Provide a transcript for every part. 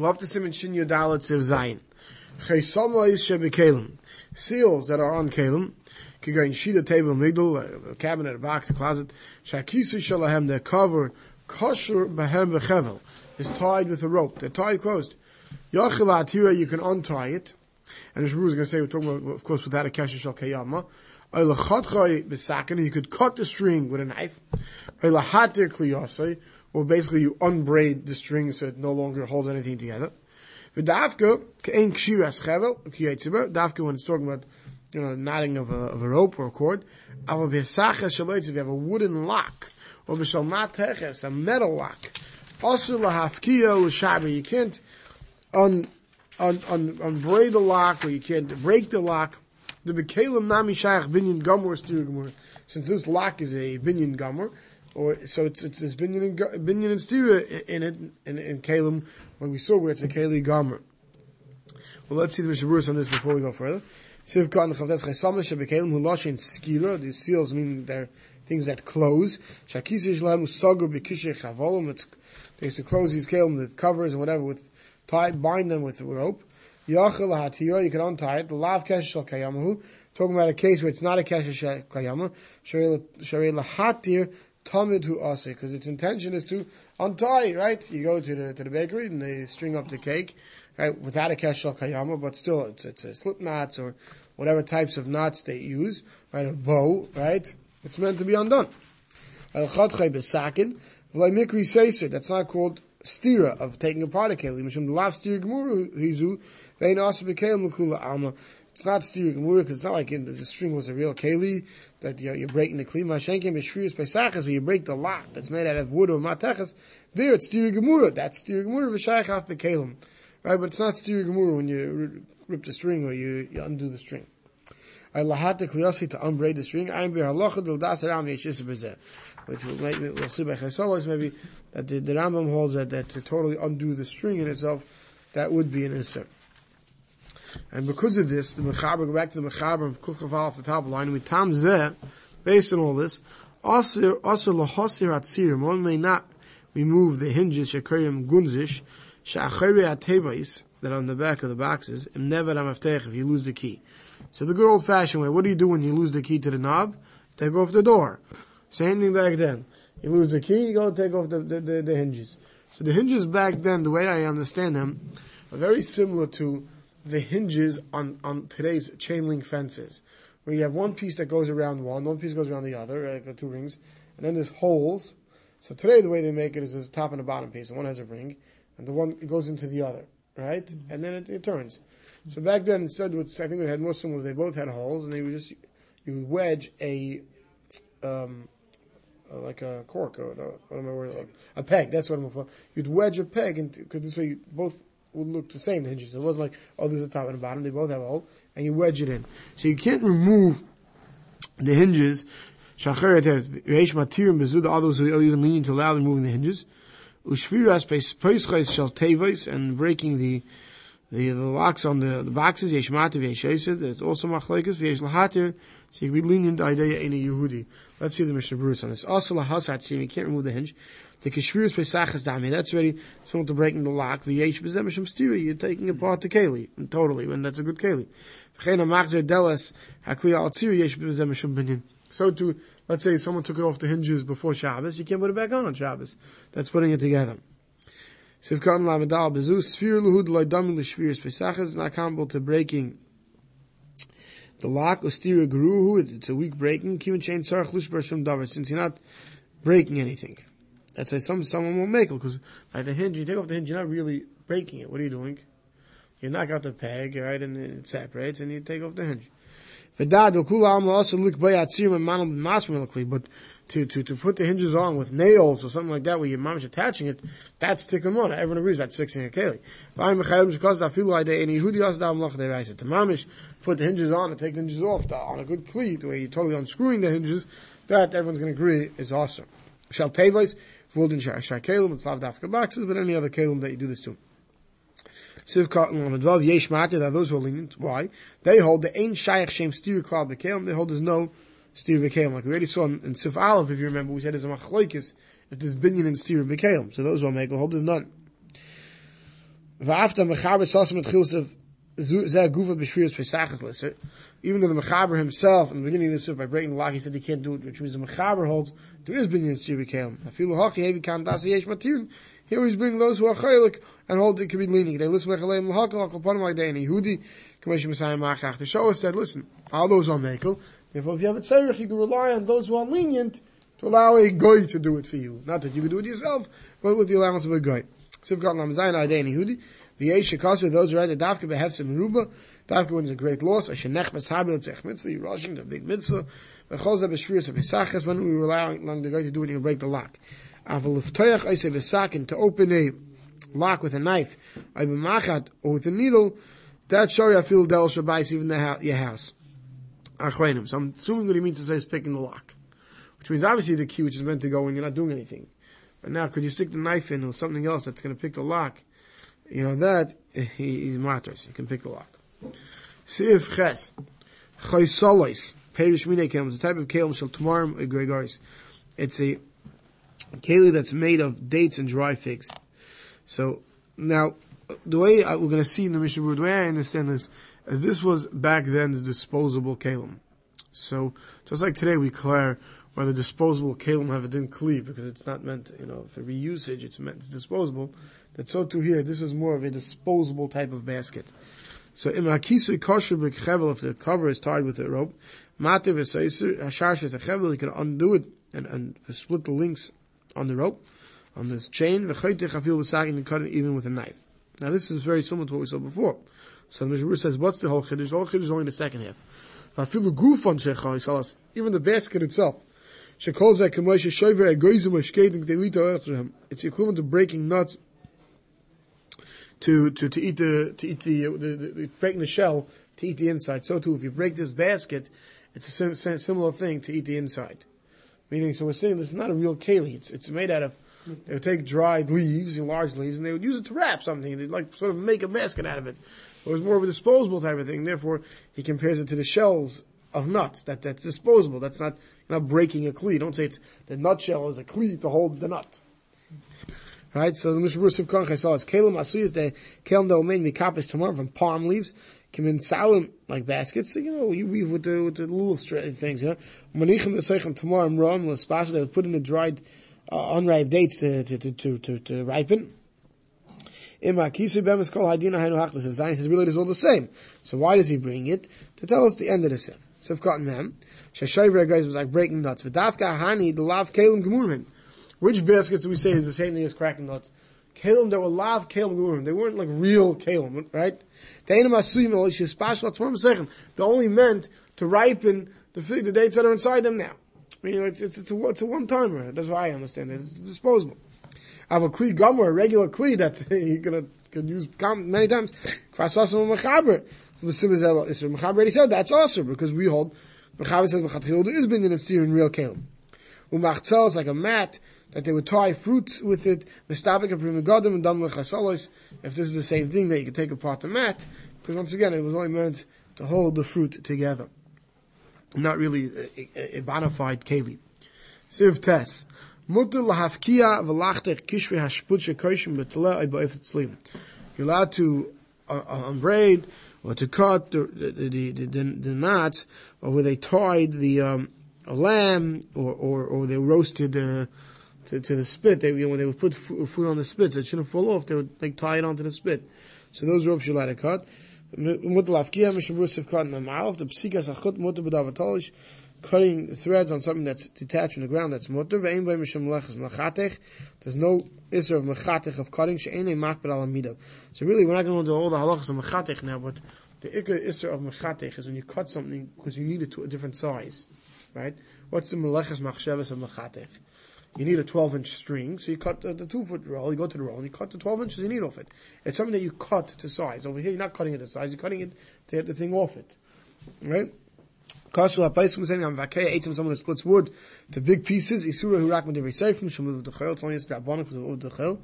Have to in Shin Yodalet Siv Zayin. Chaysama is Shebekalim. Seals that are on Kalim. Could go in Shida table, migdal, a cabinet, a box, a closet. Shakisu Shalahem, they cover kosher behem v'chevel. Is tied with a rope. They're tied closed. Yachil Atira, you can untie it. And Shabu is going to say, we're talking about, of course, without a kesher shal kayama. You could cut the string with a knife. Or basically you unbraid the string so it no longer holds anything together. Dafka when it's talking about you know knotting of a, of a rope or a cord. If you have a wooden lock, or a metal lock, also you can't un, un, un, unbraid the lock or you can't break the lock. The Nami Shayach Binyan Gomor Since this lock is a Binyan Gomor, or so it's it's this Binyan and Binyan and Stira in it in, in Kalim when we saw where it's a Kali Gomer. Well, let's see the Mishaburus on this before we go further. Siv Katan Chavtes Chaysamah Shebekalim Hu Lashin Skira. These seals mean they're things that close. Shakisi Shalem Usagu Bekishe Chavolim. It's they used to close these kalim, the covers and whatever with tie bind them with rope. Yachel hatira, you can untie it. The lav kesher kayamahu. Talking about a case where it's not a kesher kayama. Sharei lahatir tamid hu ase, because its intention is to untie. Right? You go to the to the bakery and they string up the cake, right, without a kesher kayama, but still it's it's a slip knots or whatever types of knots they use. Right, a bow. Right, it's meant to be undone. Al chadchay besakin. V'lay mikri seiser. That's not called stira of taking apart a keli. Mishum lav stira gemuru hizu vein asa b'kelim l'kula alma. It's not stira gemuru because it's not like in, the string was a real keli that you you're breaking the kli. Mashenkim b'shriyus pesachas where you break the lock that's made out of wood or matechas. There it's stira gemuru. That's stira gemuru v'shayach af b'kelim. Right, but it's not stira gemuru when you rip the string or you, you undo the string. I lahata kliyasi to unbraid the string. I'm be halacha del das yeshis Which will make, me, we'll see by chesolos maybe that the, the Rambam holds that, that to totally undo the string in itself, that would be an insert. And because of this, the Mechaber, go back to the Mechaber, Kufaf off the top line, with Tam Zeh, based on all this, also also lahosir atzir, one may not remove the hinges, shekorim gunzish, she'achari atevais, that on the back of the boxes, im never if you lose the key. So the good old fashioned way, what do you do when you lose the key to the knob? Take off the door. Same thing back then. You lose the key, you go take off the, the, the, the hinges. So the hinges back then, the way I understand them, are very similar to the hinges on, on today's chain link fences, where you have one piece that goes around one, one piece goes around the other, like the two rings, and then there's holes. So today the way they make it is there's a top and a bottom piece, and one has a ring, and the one goes into the other, right? And then it, it turns. So back then, instead, what I think we had most of was they both had holes, and they would just you would wedge a um, uh, like a cork or no, what am I worried like a peg. That's what I'm for. You'd wedge a peg, and because this way both would look the same. The hinges. It wasn't like oh, there's a top and a bottom. They both have a hole, and you wedge it in. So you can't remove the hinges. Shacheret reish matirim bezud others who even lean to moving the hinges. Ushviras peisches shall tevais and breaking the the, the locks on the, the boxes, yesh mativ, yesh also machlekes, yesh so you can be lenient idea in a Yehudi. Let's see the Mishnah Berurah on this. Also lahasat sim, you can't remove the hinge. The kishvirus pesachas dami, that's ready, similar to breaking the lock, v'yesh bezem mishum stiri, you're taking apart the keli, totally, and that's a good keli. V'chein ha-machzer delas, hakli al-tziri, yesh. So to, let's say someone took it off the hinges before Shabbos, you can't put it back on on Shabbos. That's putting it together. Sivkan Lamadal Bezu Sphere Luhud Loidami Lishvirs Pesach is not comparable to breaking the lock or steer Guruhu, it's a weak breaking, Kivin Chain Sarach Lushbar Davar, since you're not breaking anything. That's why some someone will make it, because by the hinge, you take off the hinge, you're not really breaking it. What are you doing? You knock out the peg, right, and then it separates, and you take off the hinge. But to, to, to put the hinges on with nails or something like that where your mom's attaching it, that's tikkun on. Everyone agrees that's fixing a keli. To mamish, put the hinges on and take the hinges off on a good kli where you're totally unscrewing the hinges, that everyone's going to agree is awesome. Shall fold in kelim, and slav dafka boxes, but any other kelim that you do this to. Siv Katan Yesh Matir, that those who are lenient. Why? They hold the Ein Shaykh Shem Stiri Klal Bekelim, they hold there's no Stiri. Like we already saw in, in Sif Aleph, if you remember, we said there's a Machloikis if there's Binyan and Stiri. So those who are Mekel hold there's none. Va'afta mechaber sasam et Even though the mechaber himself, in the beginning of the surah, by breaking the lock, he said he can't do it, which means the mechaber holds, there is binyan siri kalim. Afilu haki hevi kan dasi yesh matir. Here he's bringing those who are chaylik and hold it can be leaning. They listen mechaleim l'hakal akal panim like day and Yehudi, Messiah Machach. The Shoah said, listen, all those are mekel. Therefore, if you have a tzarech, you can rely on those who are lenient to allow a goy to do it for you. Not that you can do it yourself, but with the allowance of a goy. Sivkat Lam Zayin Adei Yehudi. V'yesh shekasver, those who write the dafka behefsim meruba, dafka wins a great loss, asher nech beshabil tzech mitzvah, you're rushing the big mitzvah, v'chol zeh b'shvius of when we were allowing the guy to do it, you break the lock. Aval l'ftoyach oiseh v'sakin, to open a lock with a knife, ay b'machat, or with a needle, that shari afil del shabais, even the your house. Achreinim. So I'm assuming what he means to say is picking the lock. Which means obviously the key which is meant to go when you're not doing anything. But now, could you stick the knife in or something else that's going to pick the lock? You know, that, eh, he, he's matters. You can pick the lock. Sif ches. Chaysolis. Perish mine kelim. It's a type of kelim shall tomorrow gregoris. It's a keli that's made of dates and dry figs. So, now, the way I, we're going to see in the Mishnah, the way I understand this, is this was back then's disposable kalim. So, just like today we declare whether disposable kalim have a din kli, because it's not meant, you know, for reusage, it's meant, it's disposable. That so too here, this is more of a disposable type of basket. So, im hakisu kosher b'chevel, if the cover is tied with a rope, matir v'seiser, hashash you can undo it and, and split the links on the rope, on this chain, v'chaytech afil v'sakin, and cut it even with a knife. Now this is very similar to what we saw before. So the Mishnah says, what's the whole chiddush? The whole chiddush is only in the second half. Vafilu gufon shecha, even the basket itself. It's equivalent to breaking nuts to, to, to eat the, to eat the, the, the, breaking the shell to eat the inside. So too, if you break this basket, it's a sim- similar thing to eat the inside. Meaning, so we're saying this is not a real keli. It's, it's made out of, they would take dried leaves, large leaves, and they would use it to wrap something. They'd like sort of make a basket out of it. It was more of a disposable type of thing. Therefore, he compares it to the shells of nuts. That that's disposable. That's not not breaking a kli. Don't say it's the nutshell is a kli to hold the nut. Right. So the Mishnah of Konch saw it's kalim asuyas the kalim that made mikapis tomorrow from palm leaves. Come in salim like baskets. So, you know, you weave with the with the little things. You know, manichem v'seichem tomorrow ram l'spasha. They would put in the dried, uh, unripe dates to to to to, to, to ripen. Ima kisu bemis kol hadina hainu hachlis. If Zion says really it is all the same. So why does he bring it? To tell us the end of the sif. Sif cotton mem. Shashayver guys was like breaking nuts. V'dafka hani the lav kelim gemurmin. Which baskets do we say is the same thing as cracking nuts? Kalim that were lav kalim gemurim. They weren't like real kalim, right? They only meant to ripen the fig, the dates that are inside them now. I mean, it's, it's, it's a, it's a one timer. That's why I understand it. It's disposable. I have a kli gomer, a regular kli that you can can use many times. Kvasasim mechaber. Already said that's also because we hold mechaber says the chatchil is been in its in real kalim. Umachzel is like a mat that they would tie fruit with it. And. If this is the same thing, that you could take apart the mat because once again it was only meant to hold the fruit together, not really a, a, a bona fide keli. Siv tes. You're allowed to uh, uh, unbraid or to cut the the, the, the, the knots, or where they tied the um, a lamb, or, or, or they roasted uh, to, to the spit. They, you know, when they would put food on the spit, so it shouldn't fall off, they would like tie it onto the spit. So those ropes you're allowed to cut. Cutting threads on something that's detached from the ground that's mutter. There's no issue of machatech of cutting. So really, we're not going to do all the halachas of machatech now, but the issue of machatech is when you cut something because you need it to a different size, right? What's the melechas machshavas of machatech? You need a 12 inch string, so you cut the, the two foot roll, you go to the roll, and you cut the 12 inches you need off it. It's something that you cut to size. Over here, you're not cutting it to size, you're cutting it to get the thing off it. Right? Kashu ha'paisum saying I'm vakei ate someone who splits wood to big pieces. Isura who rak medivri seifim shemu v'dechel. It's only a drabon because of v'dechel.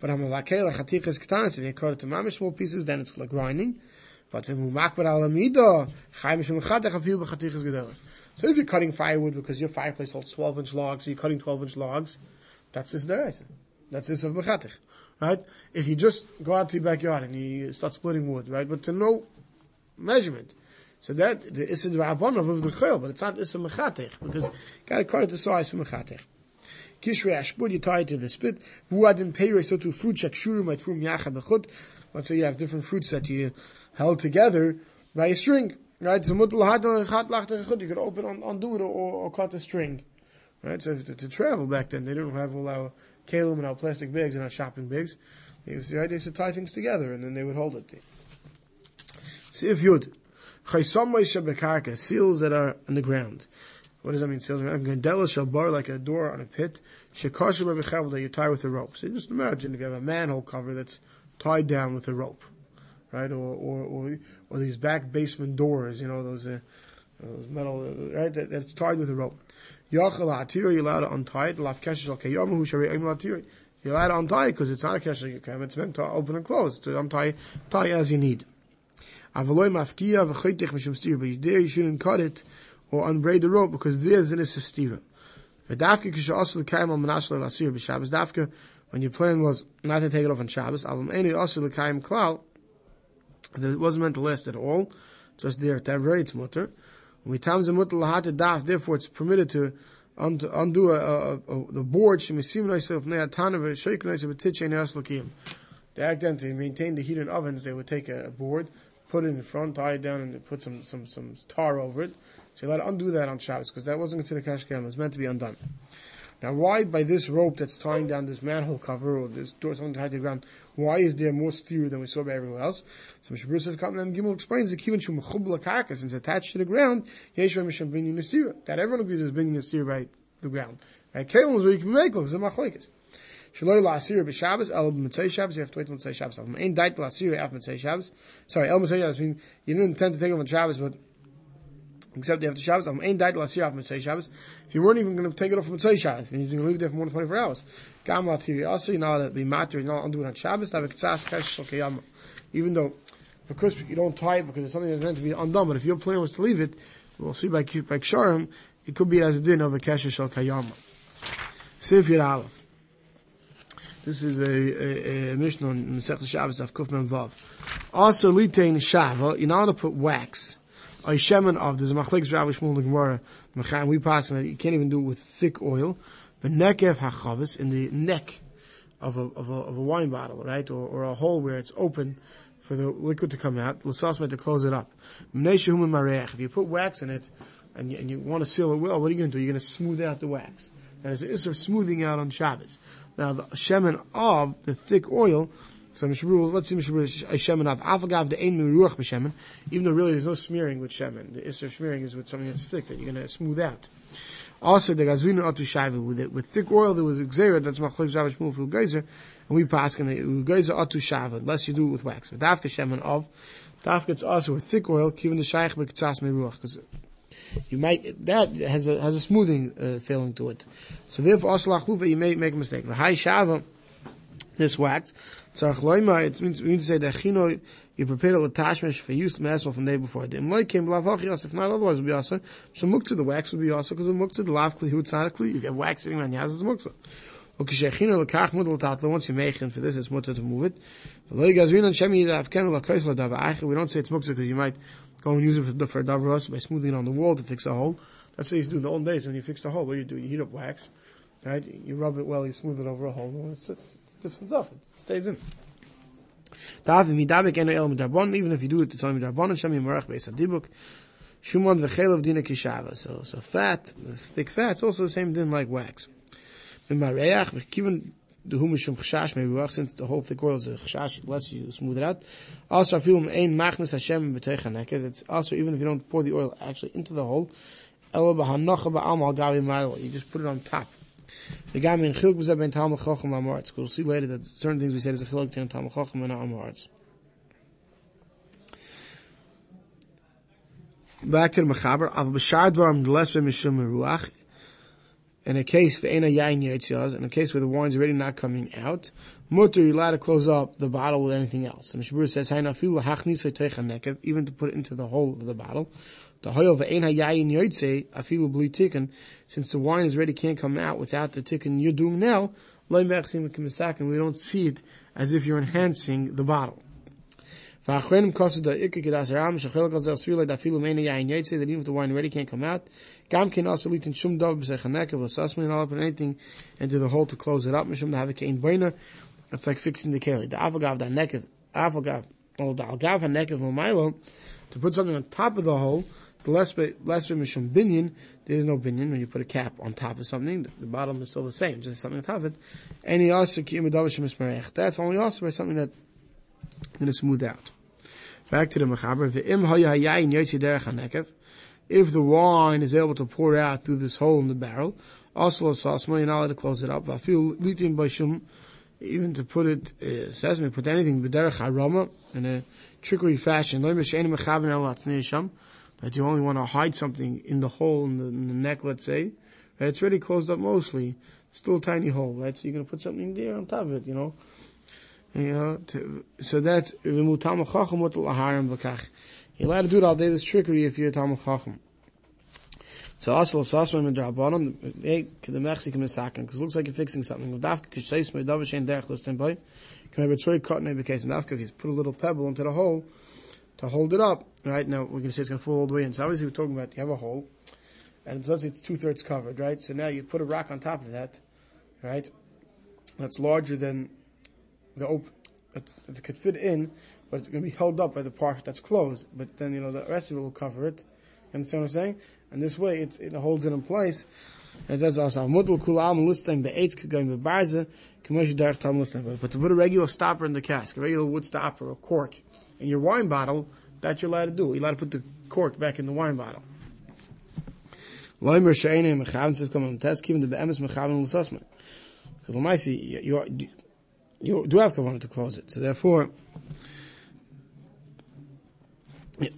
But I'm vakei lachatiches ketanis. If you cut it to mamish small pieces, then it's like grinding. But if you're cutting firewood because your fireplace holds 12 inch logs, so you're cutting 12 inch logs, that's this deraisa. That's this of mechatech. right? If you just go out to your backyard and you start splitting wood, right? But to no measurement. So that the Issa Rabbanov of the Chayil, but it's not Issa Mechatech, because you gotta cut it to size for Mechatech. Kishrei Ashbud, you tie it to the spit. Vuadin Peirei, so to fruit check shuru might frum yacha bechut. Let's say you have different fruits that you held together by a string. Right? So you could open, on, undo it, or, or cut a string. Right? So to, to travel back then, they didn't have all our kalim and our plastic bags and our shopping bags. They used, right? they to tie things together and then they would hold it. See if you'd. Seals that are on the ground. What does that mean? Seals the ground. shall bar like a door on a pit. Shekasha that you tie with a rope. So just imagine if you have a manhole cover that's tied down with a rope, right? Or or or, or these back basement doors, you know, those uh, those metal, right? That, that's tied with a rope. Yachal you're allowed to untie it. Laf hu shari atir. You're allowed to untie it because it's not a kesher yukam. It's meant to open and close, to untie, tie as you need. Avaloy mafkiya v'chaytich mishum stira. But there you shouldn't cut it or unbraid the rope because there's an stira. V'dafka kisha also l'kayim al manashle l'asir b'Shabbos. Dafka, when your plan was not to take it off on Shabbos, avam eni also l'kayim klal, it wasn't meant to last at all, just there temporary, it's mutter. We times the mutter lahata daf, therefore it's permitted to undo a, a, a, the board, shemisim noiself ne'atana v'shoik noiself v'titche ne'as l'kiyim. They act then to maintain the heat in ovens, they would take a, a board, put it in front, tie it down, and put some, some, some tar over it. So you're allowed to undo that on Shabbos, because that wasn't considered kashkem, it was meant to be undone. Now, why by this rope that's tying down this manhole cover or this door, something tied to the ground, why is there more steer than we saw by everywhere else? So Mr. Bruce come and Gimel explains the kivin shum chubla karkas, since attached to the ground. That everyone agrees is binyan nasir by the ground. Right? Kalim is where you can make them, it's a machlekes. Shaloi la'asir b'Shabbos, el b'mitzay Shabbos, you have to wait till mitzay Shabbos. Ein dait la'asir af mitzay Shabbos. Sorry, el mitzay Shabbos, mean, you didn't intend to take it on Shabbos, but except after Shabbos, el ein dait la'asir af mitzay Shabbos. If you weren't even going to take it off from mitzay Shabbos, then you're going to leave it there for more than 24 hours. Gam la'atiri also, you're not allowed to be matter, you're not undo it on Shabbos, Even though, because you don't tie it because it's something that's meant to be undone, but if your plan was to leave it, we'll see by, by Ksharim, it could be as a din of a kesher shal kayama. Sif Yir Aleph. This is a, a, a Mishnah in Masechet Shabbos of Kuf Vav. Also, litein shava, you're not allowed to put wax. A shemen of, there's a machlekes Rabbi Shmuel Gemara, we pass that you can't even do it with thick oil. But nekev hachavis, in the neck of a, of a, of a wine bottle, right? Or, or a hole where it's open for the liquid to come out, l'sasmet to close it up. If you put wax in it, and you, and you want to seal it well, what are you going to do? You're going to smooth out the wax. That is, it's of smoothing out on Shabbos. Now the shemen of the thick oil. So Mishru, let's see Mishru shemen of afagav the ein ruach b'shemen. Even though really there's no smearing with shemen. The issue of smearing is with something that's thick that you're going to smooth out. Also, the gazvina atu shaiva with it with thick oil there was xera that's machlok zavish move for and we pass in the geyser atu shava unless you do it with wax. But dafka shemen of dafka it's also with thick oil, given the shaykh b'kitzas meruach because you might that has a has a smoothing uh, to it. So therefore, aslach you may make a mistake. The high shava, this wax, tzarch loima. It means we need to say that chino you prepared a latashmish for use masmal from the day before. The imloy came If not, otherwise would be also. So muktzah the wax would be also because the muktzah the lav kli it's not. If you have wax sitting around house, it's muktzah. Okay, shechino lekach mudal tatlo. Once you make it for this, it's mutter to move it. We don't say it's muktzah because you might Go and use it for, for davros by smoothing it on the wall to fix a hole. That's what you do in the old days. When you fix the hole, what you do? You heat up wax, right? You rub it well, you smooth it over a hole. It's, it's, stuff. It stays in. Even if you do it, it's only midabon and shami marach beis adibuk. Shumon v'chelav dina kishava. So, so fat, thick fat, it's also the same din like wax. V'kivan the humishum chashash maybe since the whole thick oil is a chashash lets you smooth it out. Also, ein It's also even if you don't pour the oil actually into the hole, gavi. You just put it on top. The guy in chilk b'zeh ben talmud chochem amarts. We'll see later that certain things we said is a chilk between talmud chochem and amarts. Back to the mechaber. Av b'shar dvarim d'les b'mishum ruach in a case for ena yain yetzias, in a case where the wine's already not coming out, mutter you're allowed to close up the bottle with anything else. And Mishabur says, even to put it into the hole of the bottle. The hoil ena yain yetzi afilu bli tikkun, since the wine is ready can't come out without the tikkun doing now. We don't see it as if you're enhancing the bottle. V'achrenim kosu da ikka kedas ram shechel gazel svila da filu mena yain yetze that even if the wine already can't come out, gam ken also litin shum dov b'sechaneka v'sasmin all up and anything into the hole to close it up mishum da have a. It's like fixing the keli. The avagav avagav well the algav ha nekev milo to put something on top of the hole. The less less mishum binyan. There is no binyan when you put a cap on top of something. The, the bottom is still the same, just something on top of it. And also That's only also by something that going to smooth out. Back to the mechaber. If the wine is able to pour out through this hole in the barrel, also sasma, you're not allowed to close it up. Even to put it, uh, sesame, put anything b'derech harama in a trickery fashion. That you only want to hide something in the hole in the, in the neck, let's say. Right? It's already closed up mostly. Still a tiny hole, right? So you're going to put something there on top of it, you know. You know, to, so that's v'mutam chacham laharim v'kach. You're allowed to do it all day. This trickery if you're a talmud chacham. So asal sasman midrabanon they the Mexican misakin because it looks like you're fixing something. Dafka kisheis me davashen derech listin boy. Can maybe try cut maybe case dafka if you put a little pebble into the hole to hold it up. Right now we're going to say it's going to fall all the way in. So obviously we're talking about you have a hole and let's say it's two thirds covered. Right. So now you put a rock on top of that. Right. That's larger than the open, it could fit in, but it's going to be held up by the part that's closed. But then, you know, the rest of it will cover it. You understand what I'm saying? And this way, it, it holds it in place. But to put a regular stopper in the cask, a regular wood stopper, a cork, in your wine bottle, that you're allowed to do. You're allowed to put the cork back in the wine bottle. Because you do have kavanah to close it. So therefore,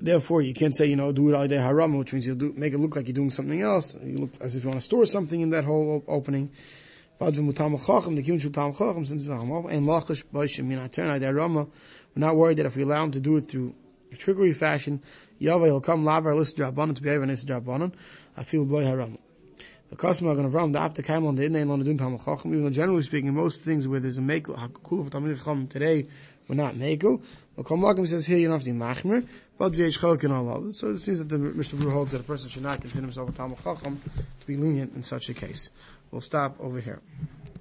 therefore you can't say you know do it al haram, which means you'll do, make it look like you're doing something else. You look as if you want to store something in that whole opening. We're not worried that if we allow him to do it through trickery fashion, Yahweh will come lav our list drabanan to be able to drabanan. I feel bloy haram. The customer going to the after came on the inay the dun tam chacham. Even though generally speaking, most things where there's a mekel hakul for tamid chacham today, we're not mekel. The Kol says here you don't have to be machmer, but v'yesh chalk and all of. So it seems that the Mishnah Berurah holds that a person should not consider himself a tam chacham to be lenient in such a case. We'll stop over here.